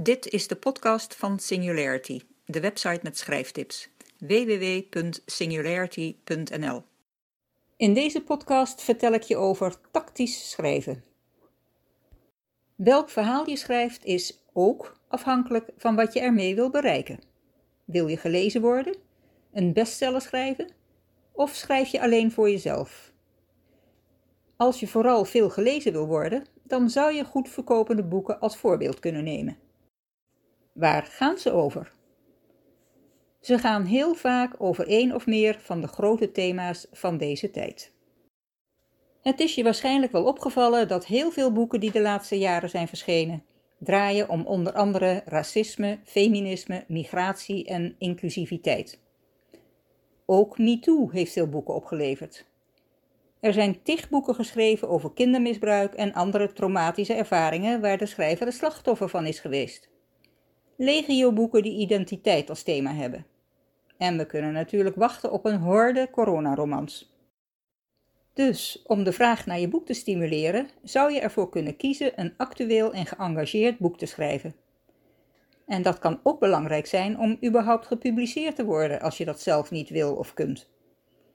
Dit is de podcast van Singularity, de website met schrijftips. www.singularity.nl In deze podcast vertel ik je over tactisch schrijven. Welk verhaal je schrijft is ook afhankelijk van wat je ermee wil bereiken. Wil je gelezen worden? Een bestseller schrijven? Of schrijf je alleen voor jezelf? Als je vooral veel gelezen wil worden, dan zou je goed verkopende boeken als voorbeeld kunnen nemen. Waar gaan ze over? Ze gaan heel vaak over één of meer van de grote thema's van deze tijd. Het is je waarschijnlijk wel opgevallen dat heel veel boeken die de laatste jaren zijn verschenen, draaien om onder andere racisme, feminisme, migratie en inclusiviteit. Ook MeToo heeft veel boeken opgeleverd. Er zijn tig boeken geschreven over kindermisbruik en andere traumatische ervaringen waar de schrijver het slachtoffer van is geweest. Legio-boeken die identiteit als thema hebben. En we kunnen natuurlijk wachten op een horde coronaromans. Dus om de vraag naar je boek te stimuleren, zou je ervoor kunnen kiezen een actueel en geëngageerd boek te schrijven. En dat kan ook belangrijk zijn om überhaupt gepubliceerd te worden als je dat zelf niet wil of kunt.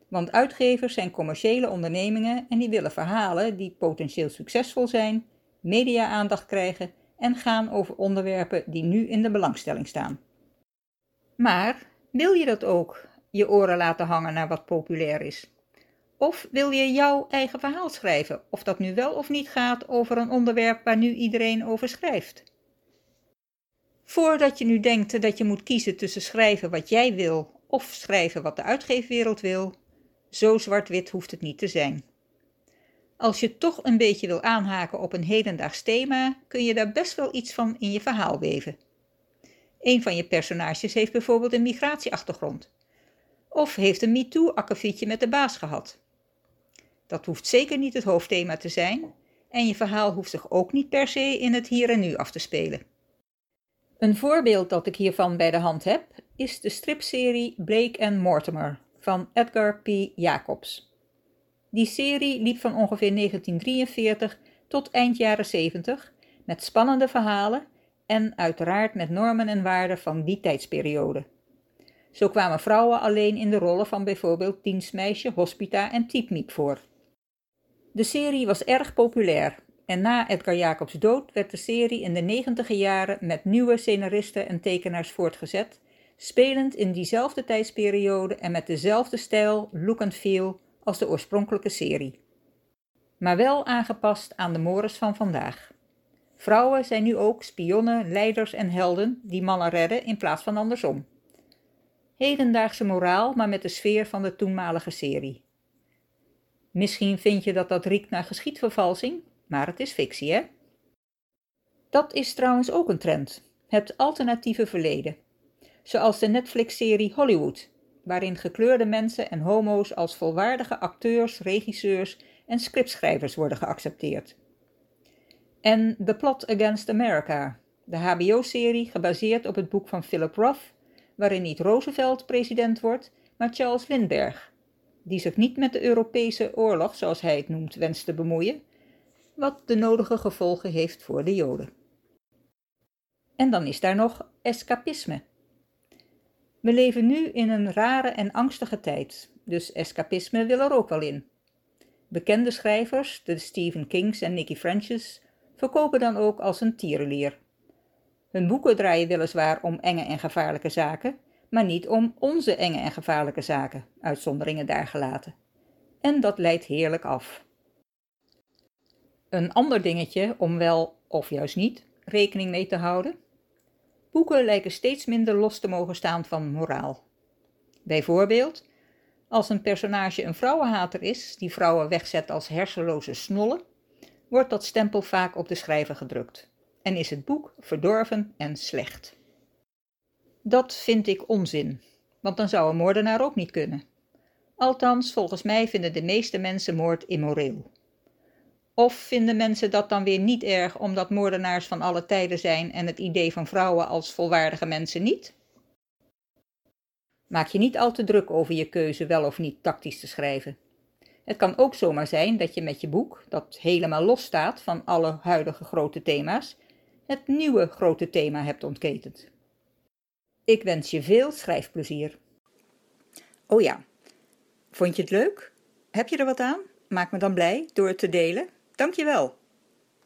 Want uitgevers zijn commerciële ondernemingen en die willen verhalen die potentieel succesvol zijn, media-aandacht krijgen en gaan over onderwerpen die nu in de belangstelling staan. Maar wil je dat ook, je oren laten hangen naar wat populair is? Of wil je jouw eigen verhaal schrijven, of dat nu wel of niet gaat over een onderwerp waar nu iedereen over schrijft? Voordat je nu denkt dat je moet kiezen tussen schrijven wat jij wil of schrijven wat de uitgeefwereld wil, zo zwart-wit hoeft het niet te zijn. Als je toch een beetje wil aanhaken op een hedendaags thema, kun je daar best wel iets van in je verhaal weven. Een van je personages heeft bijvoorbeeld een migratieachtergrond. Of heeft een MeToo-akkefietje met de baas gehad. Dat hoeft zeker niet het hoofdthema te zijn, en je verhaal hoeft zich ook niet per se in het hier en nu af te spelen. Een voorbeeld dat ik hiervan bij de hand heb, is de stripserie Blake and Mortimer van Edgar P. Jacobs. Die serie liep van ongeveer 1943 tot eind jaren 70 met spannende verhalen en uiteraard met normen en waarden van die tijdsperiode. Zo kwamen vrouwen alleen in de rollen van bijvoorbeeld dienstmeisje, hospita en typmiep voor. De serie was erg populair en na Edgar Jacobs dood werd de serie in de negentiger jaren met nieuwe scenaristen en tekenaars voortgezet, spelend in diezelfde tijdsperiode en met dezelfde stijl, look en feel als de oorspronkelijke serie. Maar wel aangepast aan de mores van vandaag. Vrouwen zijn nu ook spionnen, leiders en helden die mannen redden in plaats van andersom. Hedendaagse moraal, maar met de sfeer van de toenmalige serie. Misschien vind je dat dat riekt naar geschiedvervalsing, maar het is fictie, hè? Dat is trouwens ook een trend, het alternatieve verleden. Zoals de Netflix-serie Hollywood, waarin gekleurde mensen en homo's als volwaardige acteurs, regisseurs en scriptschrijvers worden geaccepteerd. En The Plot Against America, de HBO-serie gebaseerd op het boek van Philip Roth, waarin niet Roosevelt president wordt, maar Charles Lindbergh, die zich niet met de Europese oorlog, zoals hij het noemt, wenst te bemoeien, wat de nodige gevolgen heeft voor de Joden. En dan is daar nog escapisme. We leven nu in een rare en angstige tijd, dus escapisme wil er ook wel in. Bekende schrijvers, de Stephen Kings en Nicky French's, verkopen dan ook als een tierenlier. Hun boeken draaien weliswaar om enge en gevaarlijke zaken, maar niet om onze enge en gevaarlijke zaken, uitzonderingen daar gelaten. En dat leidt heerlijk af. Een ander dingetje om wel, of juist niet, rekening mee te houden. Boeken lijken steeds minder los te mogen staan van moraal. Bijvoorbeeld, als een personage een vrouwenhater is die vrouwen wegzet als hersenloze snollen, wordt dat stempel vaak op de schrijver gedrukt en is het boek verdorven en slecht. Dat vind ik onzin, want dan zou een moordenaar ook niet kunnen. Althans, volgens mij vinden de meeste mensen moord immoreel. Of vinden mensen dat dan weer niet erg omdat moordenaars van alle tijden zijn en het idee van vrouwen als volwaardige mensen niet? Maak je niet al te druk over je keuze wel of niet tactisch te schrijven. Het kan ook zomaar zijn dat je met je boek, dat helemaal los staat van alle huidige grote thema's, het nieuwe grote thema hebt ontketend. Ik wens je veel schrijfplezier. Oh ja, vond je het leuk? Heb je er wat aan? Maak me dan blij door het te delen. Dankjewel.